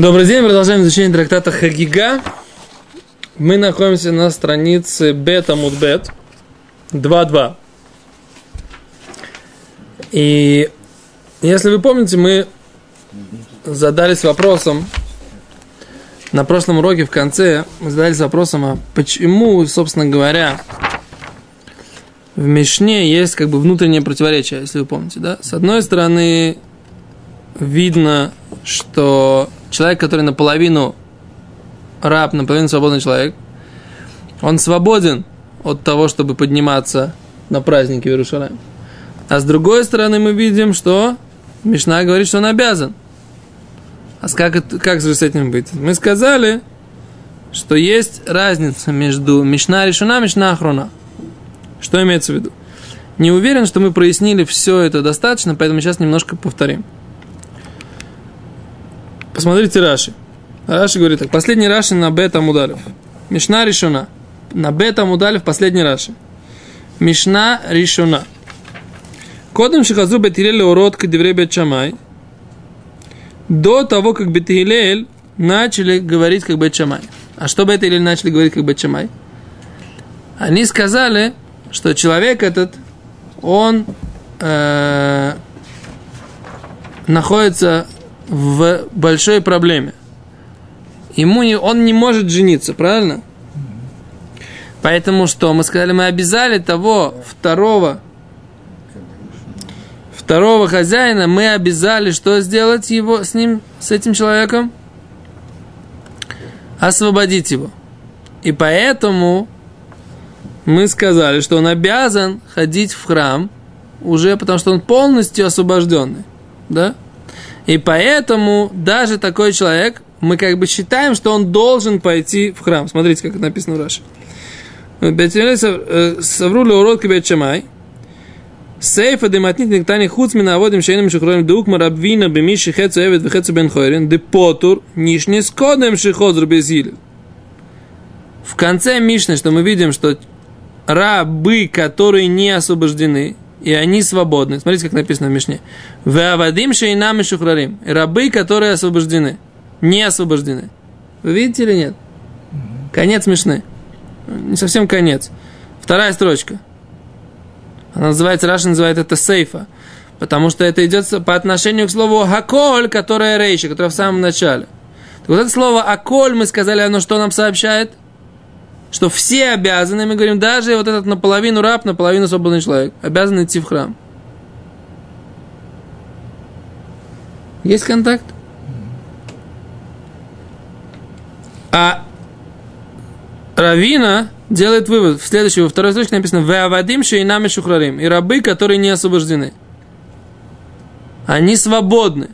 Добрый день, продолжаем изучение трактата Хагига. Мы находимся на странице Бета Мудбет 2.2. И если вы помните, мы задались вопросом на прошлом уроке в конце, мы задались вопросом, а почему, собственно говоря, в Мишне есть как бы внутреннее противоречие, если вы помните, да? С одной стороны, видно, что человек, который наполовину раб, наполовину свободный человек, он свободен от того, чтобы подниматься на праздники в Иерусалим. А с другой стороны мы видим, что Мишна говорит, что он обязан. А как, как же с этим быть? Мы сказали, что есть разница между Мишна решена и Мишна Ахрона. Что имеется в виду? Не уверен, что мы прояснили все это достаточно, поэтому сейчас немножко повторим. Посмотрите Раши. Раши говорит так. Последний Раши на бета мудалев. Мишна решена. На бета мудалев последний Раши. Мишна решена. Кодом шихазу бетилель урод к бет чамай. До того, как бетилель начали говорить как бет чамай. А что бетилель начали говорить как бет чамай? Они сказали, что человек этот, он э, находится в большой проблеме. Ему не, он не может жениться, правильно? Поэтому что? Мы сказали, мы обязали того второго, второго хозяина, мы обязали что сделать его с ним, с этим человеком? Освободить его. И поэтому мы сказали, что он обязан ходить в храм уже потому, что он полностью освобожденный. Да? И поэтому даже такой человек, мы как бы считаем, что он должен пойти в храм. Смотрите, как это написано в Раши. Саврули урод кибет чамай. Сейфа дематнит нектани хуц мина аводим шейным шухроем дук марабвина бемиши хецу эвет вехецу бен хойрен де потур нишне скодем шихозру безиль. В конце Мишны, что мы видим, что рабы, которые не освобождены, и они свободны. Смотрите, как написано в Мишне. Веавадим шейнам и шухрарим. Рабы, которые освобождены. Не освобождены. Вы видите или нет? Конец Мишны. Не совсем конец. Вторая строчка. Она называется, Раша называет это сейфа. Потому что это идет по отношению к слову «хаколь», которое рейши, которое в самом начале. Так вот это слово «аколь» мы сказали, оно что нам сообщает? Что все обязаны, мы говорим, даже вот этот наполовину раб, наполовину свободный человек, обязан идти в храм. Есть контакт? А Равина делает вывод. В следующей, во второй строчке написано «Веавадим шейнами шухрарим» и рабы, которые не освобождены. Они свободны.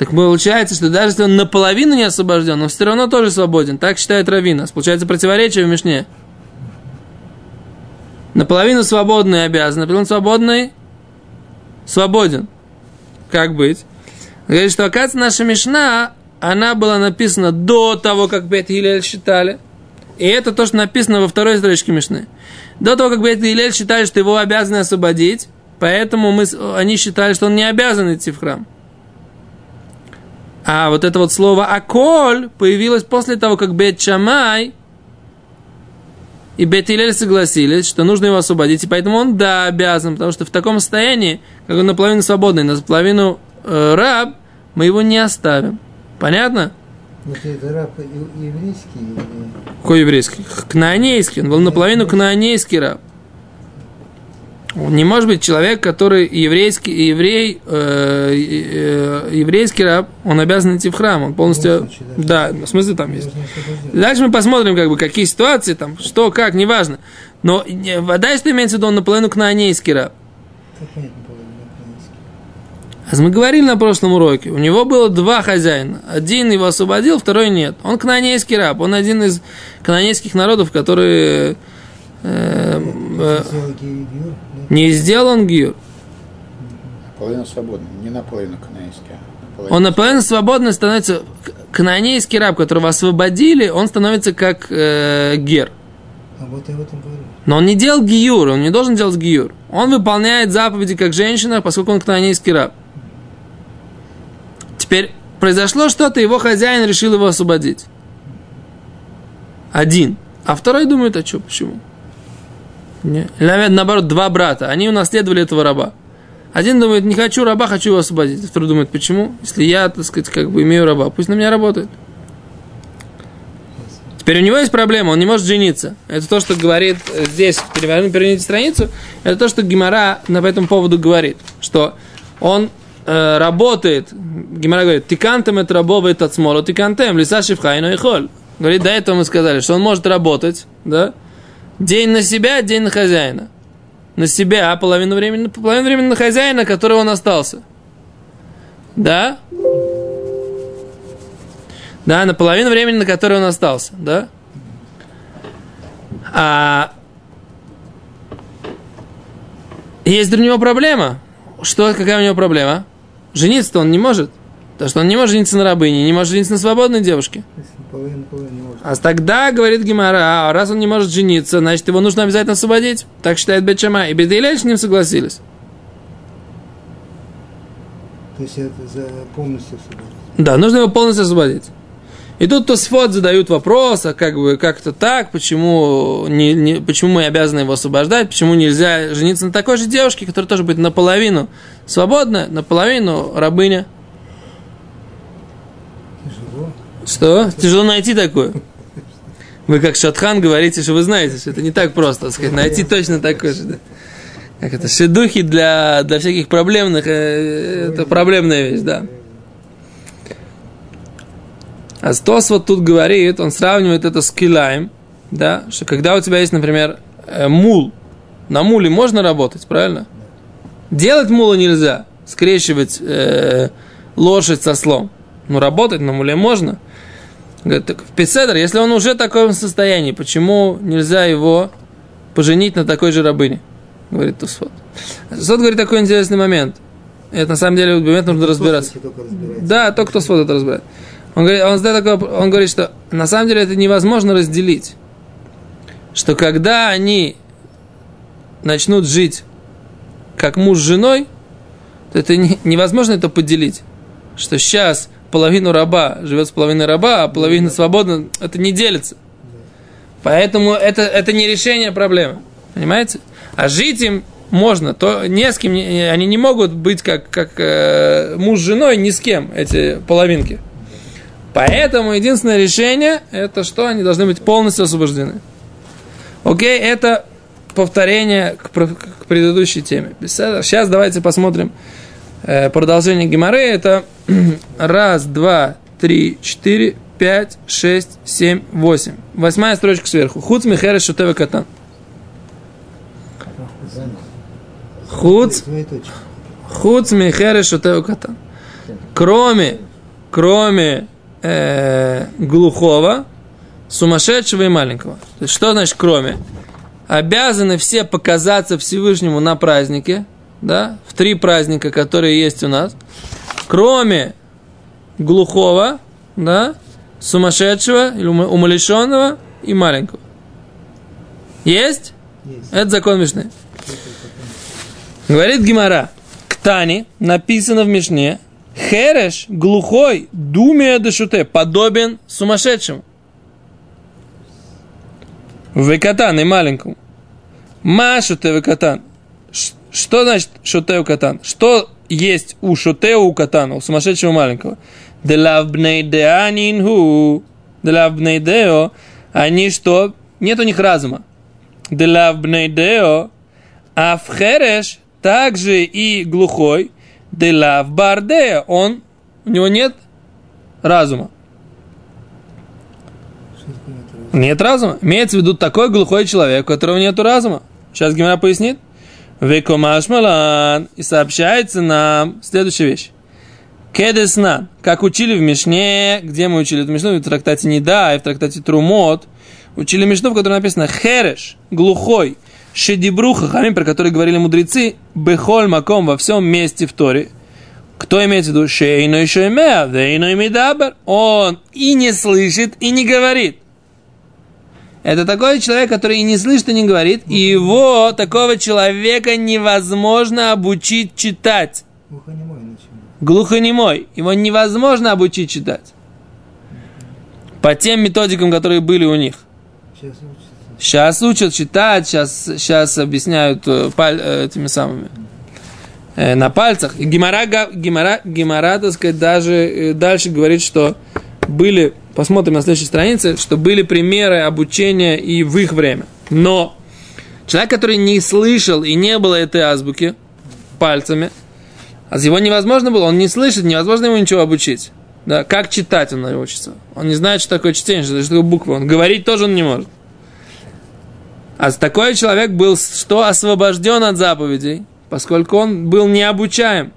Так получается, что даже если он наполовину не освобожден, он все равно тоже свободен. Так считает Равина. Получается противоречие в Мишне. Наполовину свободный обязан, наполовину свободный свободен. Как быть? Говорит, что, оказывается, наша Мишна, она была написана до того, как Бет Гилель считали. И это то, что написано во второй строчке Мишны. До того, как Бет Гилель считали, что его обязаны освободить, поэтому мы, они считали, что он не обязан идти в храм. А вот это вот слово «аколь» появилось после того, как Бет Шамай и Бет Илель согласились, что нужно его освободить, и поэтому он, да, обязан, потому что в таком состоянии, как он наполовину свободный, наполовину э, раб, мы его не оставим. Понятно? Это раб еврейский? Какой еврейский? Кнаанейский. Он был наполовину кнаанейский раб. Не может быть человек, который еврейский, еврей, э, э, еврейский раб, он обязан идти в храм, он полностью, случае, да, да, в смысле там есть. Дальше мы посмотрим, как бы, какие ситуации там, что, как, неважно. Но вода, что имеется в виду, он наполовину кнаанейский раб. А мы говорили на прошлом уроке, у него было два хозяина. Один его освободил, второй нет. Он кнаанейский раб, он один из кнаанейских народов, которые э, э, не сделан гиюр. Наполовину свободный, не наполовину канонейский. А наполовину он наполовину свободный становится, канонейский раб, которого освободили, он становится как э, гер. А вот я в этом говорю. Но он не делал гиюр, он не должен делать гиюр. Он выполняет заповеди как женщина, поскольку он канонейский раб. Теперь произошло что-то, его хозяин решил его освободить. Один. А второй думает, а что, почему? Или, наоборот, два брата. Они унаследовали этого раба. Один думает, не хочу раба, хочу его освободить. Второй думает, почему? Если я, так сказать, как бы имею раба, пусть на меня работает. Теперь у него есть проблема, он не может жениться. Это то, что говорит здесь, переверните, страницу, это то, что Гимара по этому поводу говорит, что он э, работает, Гимара говорит, тикантем это рабовый от смола, тикантем, лиса шифхайну и холь. Говорит, до этого мы сказали, что он может работать, да, день на себя, день на хозяина на себя, а половину времени, половину времени на хозяина, который он остался. Да? Да, на половину времени, на которое он остался, да? А есть у него проблема. Что, какая у него проблема? Жениться-то он не может. То, что он не может жениться на рабыне, не может жениться на свободной девушке. Не может. А тогда, говорит Гимара, а раз он не может жениться, значит, его нужно обязательно освободить. Так считает Бечама. И Бедейлель с ним согласились. То есть это за полностью освободить. Да, нужно его полностью освободить. И тут Тосфот задают вопрос, а как бы, как это так, почему, не, не, почему мы обязаны его освобождать, почему нельзя жениться на такой же девушке, которая тоже будет наполовину свободная, наполовину рабыня. Тяжело. Что? Тяжело найти такую. Вы как Шатхан говорите, что вы знаете, что это не так просто, так сказать, найти точно такой же. Да? Как это, шедухи для, для всяких проблемных, э, это проблемная вещь, да. А Стос вот тут говорит, он сравнивает это с килаем, да, что когда у тебя есть, например, э, мул, на муле можно работать, правильно? Делать мула нельзя, скрещивать э, лошадь со слом. Ну, работать на муле можно. Говорит, так в Песедр, если он уже в таком состоянии, почему нельзя его поженить на такой же рабыне? Говорит Тусфот. Тусфот говорит такой интересный момент. Это на самом деле момент нужно разбираться. Только. Да, только свод это разбирает. Он говорит, он, задает такой, он говорит, что на самом деле это невозможно разделить. Что когда они начнут жить как муж с женой, то это не- невозможно это поделить. Что сейчас половину раба живет с половиной раба, а половина свободна, это не делится. Поэтому это, это не решение проблемы. Понимаете? А жить им можно, то не с кем, они не могут быть как, как э, муж с женой ни с кем, эти половинки. Поэтому единственное решение, это что они должны быть полностью освобождены. Окей, это повторение к, к предыдущей теме. Сейчас давайте посмотрим э, продолжение Геморы. Это раз, два, три, четыре, пять, шесть, семь, восемь. Восьмая строчка сверху. Хуц михера шутева катан. Хуц. Хуц михеры шутеу катан. Кроме, кроме э, глухого, сумасшедшего и маленького. То есть, что значит кроме? Обязаны все показаться Всевышнему на празднике, да, в три праздника, которые есть у нас, кроме глухого, да, сумасшедшего или ума- умалишенного и маленького. Есть? Есть. Это закон Мишны. Говорит Гимара, к Тане написано в Мишне, Хереш, глухой, думия дешуте, подобен сумасшедшему. Векатан и маленькому. Ма шуте векатан. Что значит шуте у катан? Что есть у шуте у катана, у сумасшедшего маленького? Делав бней деанинху. Делав бней део. Они что? Нет у них разума. А в хереш также и глухой. Делав бардея. Он, у него нет разума. Нет разума. Имеется в виду такой глухой человек, у которого нет разума. Сейчас Гимара пояснит. Векомаш малан. И сообщается нам следующая вещь. Кедесна, как учили в Мишне, где мы учили эту Мишну, в трактате Неда и в трактате Трумот, учили Мишну, в которой написано Хереш, глухой, Шедибруха, хамим, про который говорили мудрецы, Бехоль Маком во всем месте в Торе. Кто имеет в виду? Шейно и шеймеа, вейно и медабер. Он и не слышит, и не говорит. Это такой человек, который и не слышит, и не говорит, и его, такого человека, невозможно обучить читать. Глухонемой глухонемой, его невозможно обучить читать. По тем методикам, которые были у них. Сейчас учится. Сейчас учат читать, сейчас, сейчас объясняют э, паль- э, этими самыми э, на пальцах. И Гемора, га- Гемора, Гемора, так сказать, даже дальше говорит, что были, посмотрим на следующей странице, что были примеры обучения и в их время. Но человек, который не слышал и не было этой азбуки пальцами, а его невозможно было, он не слышит, невозможно ему ничего обучить. Да, как читать он научится? Он не знает, что такое чтение, что такое буквы. Он говорить тоже он не может. А такой человек был что освобожден от заповедей, поскольку он был необучаем.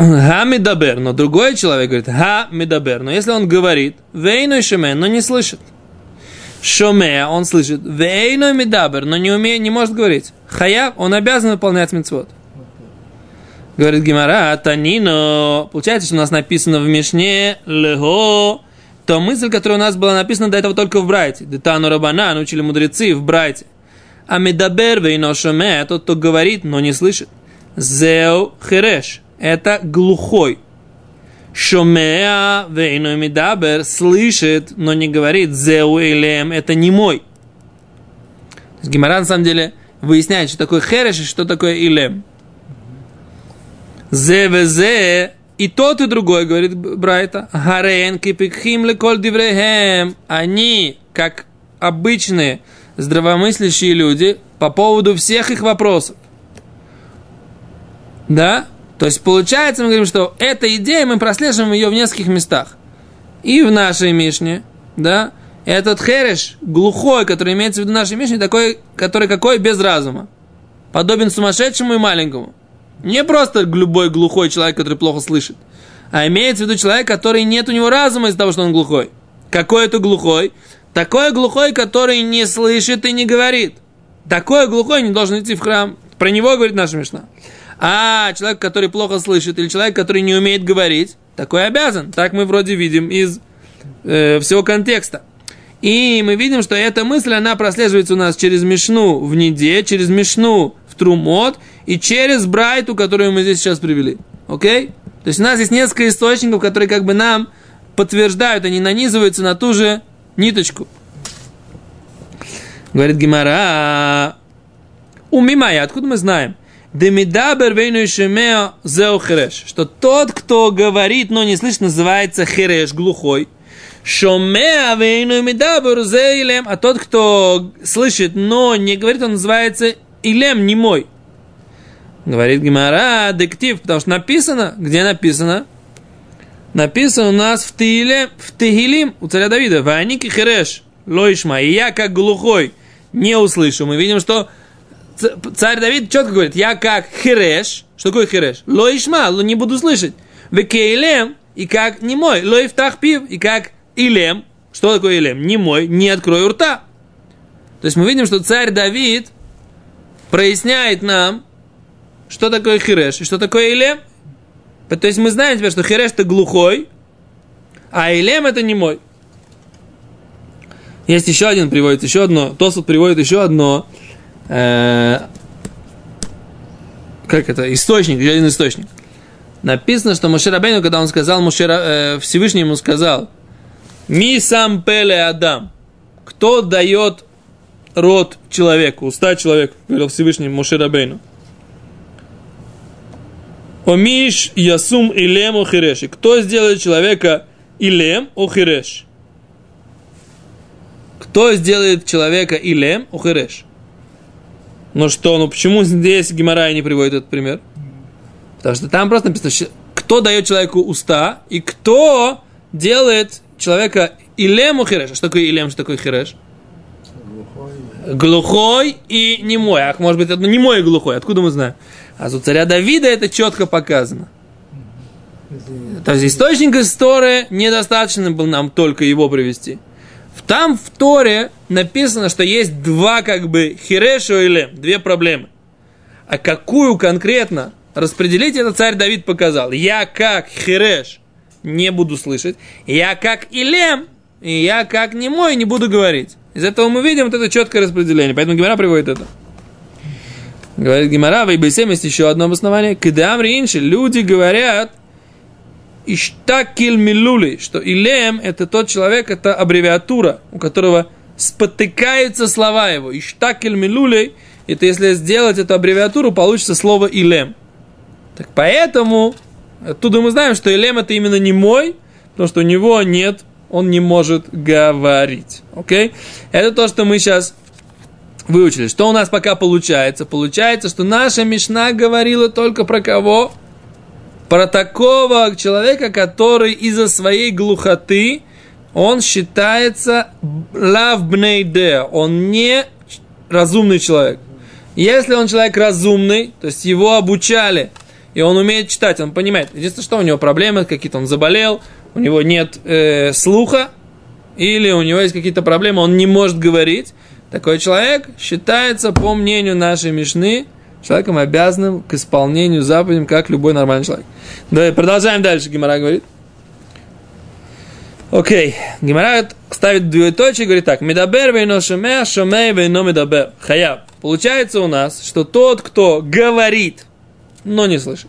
המדבר, но другой человек говорит, המדבר, но если он говорит, ואינו שומע, но не слышит. שומע, он слышит, ואינו מדבר, но не умеет, не может говорить. חייב, он обязан выполнять מצוות. Говорит Гимара, תנינא. Получается, что у нас написано в Мишне להא. То мысль, которая у нас была написана до этого только в Брайте. דתנו רבנן, учили мудрецы в Брайте. המדבר ואינו שומע, тот, кто говорит, но не слышит. זהו חרש. Это глухой. שומע ואינו מדבר слышит, но не говорит. זהו אילם, это немой. Гимара на самом деле выясняет, что такое хереш и что такое илем. ЗВЗ, и тот, и другой, говорит Брайта, Гарен кипикхим леколь диврехем. Они, как обычные здравомыслящие люди, по поводу всех их вопросов. Да? То есть, получается, мы говорим, что эта идея, мы прослеживаем ее в нескольких местах. И в нашей Мишне, да, этот хереш, глухой, который имеется в виду в нашей Мишне, такой, который какой без разума. Подобен сумасшедшему и маленькому. Не просто любой глухой человек, который плохо слышит, а имеется в виду человек, который нет у него разума из-за того, что он глухой. Какой это глухой? Такой глухой, который не слышит и не говорит. Такой глухой не должен идти в храм. Про него говорит наша Мишна. А человек, который плохо слышит, или человек, который не умеет говорить, такой обязан. Так мы вроде видим из э, всего контекста. И мы видим, что эта мысль, она прослеживается у нас через Мишну в Неде, через Мишну в Трумот и через Брайту, которую мы здесь сейчас привели. Окей? То есть у нас есть несколько источников, которые как бы нам подтверждают, они нанизываются на ту же ниточку. Говорит Гимара, умимая, откуда мы знаем? Демидабер вейну шемео зео хереш. Что тот, кто говорит, но не слышит, называется хереш, глухой. Шомеа вейну мидабер зе илем. А тот, кто слышит, но не говорит, он называется илем, немой. Говорит Гимара, дектив, потому что написано, где написано? Написано у нас в Тиле, в Тегилим у царя Давида, Ваники Хереш, Лоишма, и я как глухой не услышу. Мы видим, что царь Давид четко говорит, я как Хереш, что такое Хереш? Лоишма, не буду слышать. Векейлем, и как не мой, Лоифтах пив, и как Илем, что такое Илем? Не мой, не открою рта. То есть мы видим, что царь Давид проясняет нам, что такое хиреш и что такое илем. То есть мы знаем теперь, что хиреш это глухой, а илем это не мой. Есть еще один приводит, еще одно. Тосут приводит еще одно. Э, как это? Источник, еще один источник. Написано, что Моше Рабейну, когда он сказал, Моше, Ра- э, Всевышний ему сказал, Ми сам пеле Адам. Кто дает рот человеку, уста человеку, говорил Всевышний Моше Рабейну. Омиш ясум илем охиреш. И кто сделает человека илем охиреш? Кто сделает человека илем охиреш? Ну что, ну почему здесь Гимарай не приводит этот пример? Потому что там просто написано, кто дает человеку уста и кто делает человека илем охиреш. А что такое илем, что такое хиреш? Глухой. глухой и немой. Ах, может быть, это немой и глухой. Откуда мы знаем? А у царя Давида это четко показано. То есть источник из Торы недостаточно был нам только его привести. Там в Торе написано, что есть два как бы хирешу или две проблемы. А какую конкретно распределить, это царь Давид показал. Я как хиреш не буду слышать, я как илем, и я как немой не буду говорить. Из этого мы видим вот это четкое распределение. Поэтому Гимара приводит это. Говорит Гимара, в Ибисем есть еще одно обоснование. Кедам Ринши, люди говорят, Иштакиль Милули, что Илем это тот человек, это аббревиатура, у которого спотыкаются слова его. Иштакиль Милули, это если сделать эту аббревиатуру, получится слово Илем. Так поэтому, оттуда мы знаем, что Илем это именно не мой, потому что у него нет, он не может говорить. Окей? Это то, что мы сейчас выучили. Что у нас пока получается? Получается, что наша Мишна говорила только про кого? Про такого человека, который из-за своей глухоты, он считается лавбнейде, он не разумный человек. Если он человек разумный, то есть его обучали, и он умеет читать, он понимает. Единственное, что у него проблемы какие-то, он заболел, у него нет э, слуха, или у него есть какие-то проблемы, он не может говорить, такой человек считается, по мнению нашей Мишны, человеком обязанным к исполнению заповедям, как любой нормальный человек. Давай, продолжаем дальше, Гимара говорит. Окей, Гимара ставит двоеточие и говорит так. מדבר ואינו שומע, שומע ואינו מדבר. חייב. Получается у нас, что тот, кто говорит, но не слышит,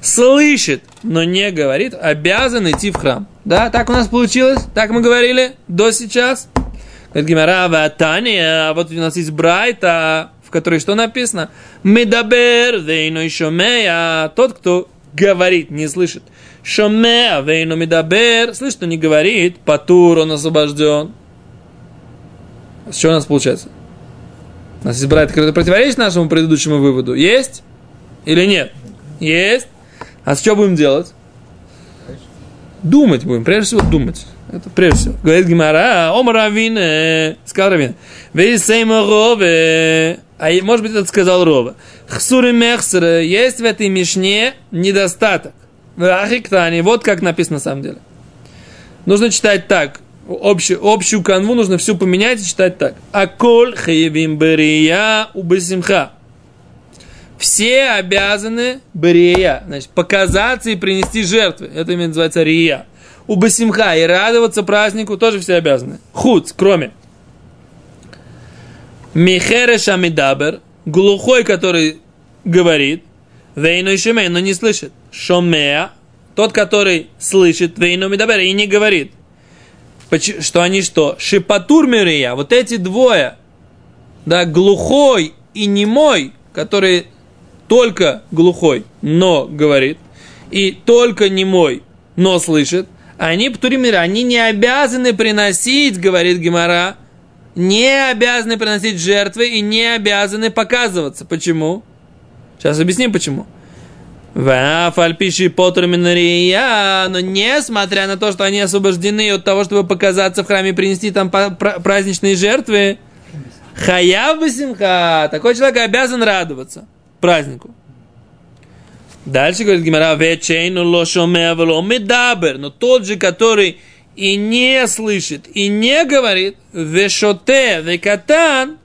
слышит, но не говорит, обязан идти в храм. Да, так у нас получилось, так мы говорили до сейчас. Говорит Гимара, והתניא, вот у нас есть Брайта, которой что написано? מדבר, ואינו שומע, тот, кто говорит, не слышит. שומע, ואינו מדבר, слышит, но не говорит, פטור, он освобожден. С чего у нас получается? У нас есть Брайта, который противоречит нашему предыдущему выводу. Есть или нет? Есть. А с чего будем делать? Думать будем, прежде всего думать. Это прежде всего. Говорит Гимара, אמר רבינא, сказал Равина. Вейсейма рове. А может быть, это сказал Рова. Хсуры мехсеры. Есть в этой мишне недостаток. В Ахиктане. Вот как написано на самом деле. Нужно читать так. Общую, общую канву нужно всю поменять и читать так. Аколь хаевим берия убесимха. Все обязаны берия, значит, показаться и принести жертвы. Это именно называется рия. У басимха и радоваться празднику тоже все обязаны. Худ, кроме. Михереш амидабер, глухой, который говорит, вейну и шемей, но не слышит. Шомея, тот, который слышит, вейну мидабер, и не говорит. Что они что? Шипатур мирия, вот эти двое, да, глухой и немой, который только глухой, но говорит, и только немой, но слышит, они птуримира, они не обязаны приносить, говорит Гемора, не обязаны приносить жертвы и не обязаны показываться. Почему? Сейчас объясним почему. Фальпиши потурминария, но несмотря на то, что они освобождены от того, чтобы показаться в храме и принести там праздничные жертвы, хаяв басимха, такой человек обязан радоваться празднику. Дальше говорит Гимара, вечейну лошомеа медабер, но тот же, который и не слышит, и не говорит, вешоте, векатан,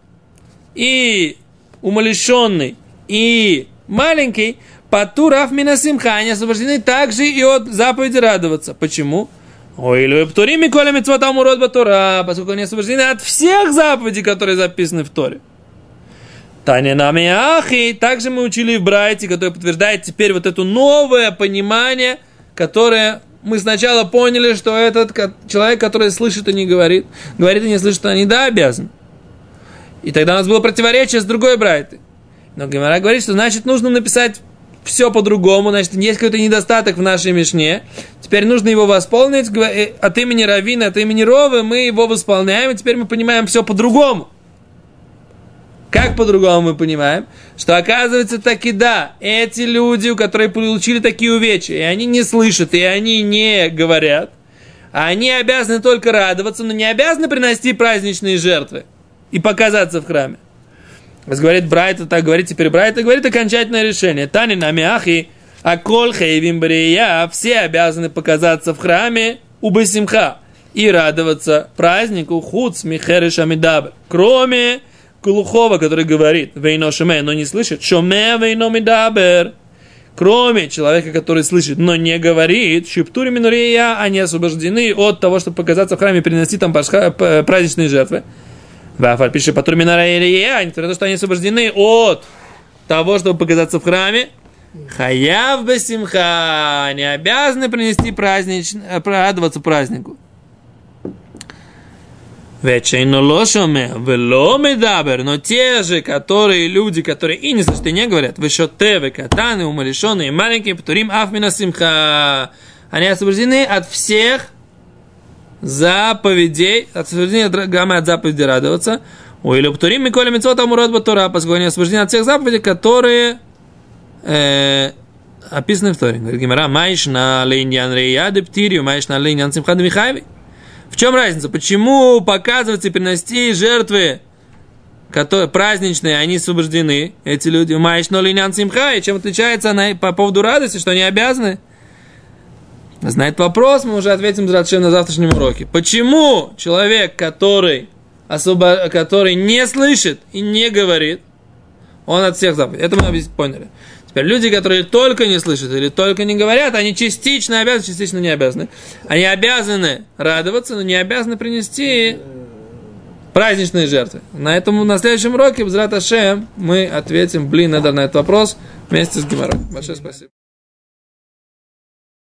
и умалишенный, и маленький, патурав минасимха, они освобождены также и от заповеди радоваться. Почему? Ой, птурими коля митцвотам урод батура, поскольку они освобождены от всех заповедей, которые записаны в Торе. Таня нами ахи. Также мы учили в Брайте, который подтверждает теперь вот это новое понимание, которое мы сначала поняли, что этот человек, который слышит и не говорит, говорит и не слышит, они да, обязан. И тогда у нас было противоречие с другой Брайтой. Но Гемора говорит, что значит нужно написать все по-другому, значит, есть какой-то недостаток в нашей Мишне. Теперь нужно его восполнить. Э, от имени Равина, от имени Ровы мы его восполняем, и теперь мы понимаем все по-другому. Как по-другому мы понимаем? Что оказывается таки да, эти люди, у которых получили такие увечья, и они не слышат, и они не говорят, они обязаны только радоваться, но не обязаны приносить праздничные жертвы и показаться в храме. Раз говорит Брайта, так говорит теперь Брайта, говорит окончательное решение. Тани на мяхи, а кол хейвим брия, все обязаны показаться в храме у Басимха и радоваться празднику худ смихериш амидабр. Кроме глухого, который говорит вейно шуме, но не слышит, шуме вейно мидабер. Кроме человека, который слышит, но не говорит, шиптури минурия, они освобождены от того, чтобы показаться в храме и принести там праздничные жертвы. Вафаль пишет, патур минария, несмотря на то, что они освобождены от того, чтобы показаться в храме, хаяв бесимха, они обязаны принести празднич, э, радоваться празднику. Вечейно лошоме, вело медабер, но те же, которые люди, которые и не слышат, и не говорят, вышотевы, катаны, умалишенные, маленькие, птурим афмина симха, они освобождены от всех заповедей, освобождены от от заповедей радоваться, у или птурим миколя митцвот амурот батура, поскольку они освобождены от всех заповедей, которые э, описаны в Торе. Говорит Гимара, маиш на лейньян рейяды птирию, маиш на лейньян симхады михайви. В чем разница? Почему показывать и приносить жертвы которые, праздничные, они освобождены, эти люди, маиш но линян симха, и чем отличается она по поводу радости, что они обязаны? На этот вопрос мы уже ответим зачем на завтрашнем уроке. Почему человек, который, особо, который не слышит и не говорит, он от всех заповедей. Это мы поняли. Теперь люди, которые только не слышат или только не говорят, они частично обязаны, частично не обязаны. Они обязаны радоваться, но не обязаны принести праздничные жертвы. На этом на следующем уроке, Бзрат Ашем, мы ответим, блин, надо на этот вопрос вместе с Гимаром. Большое спасибо.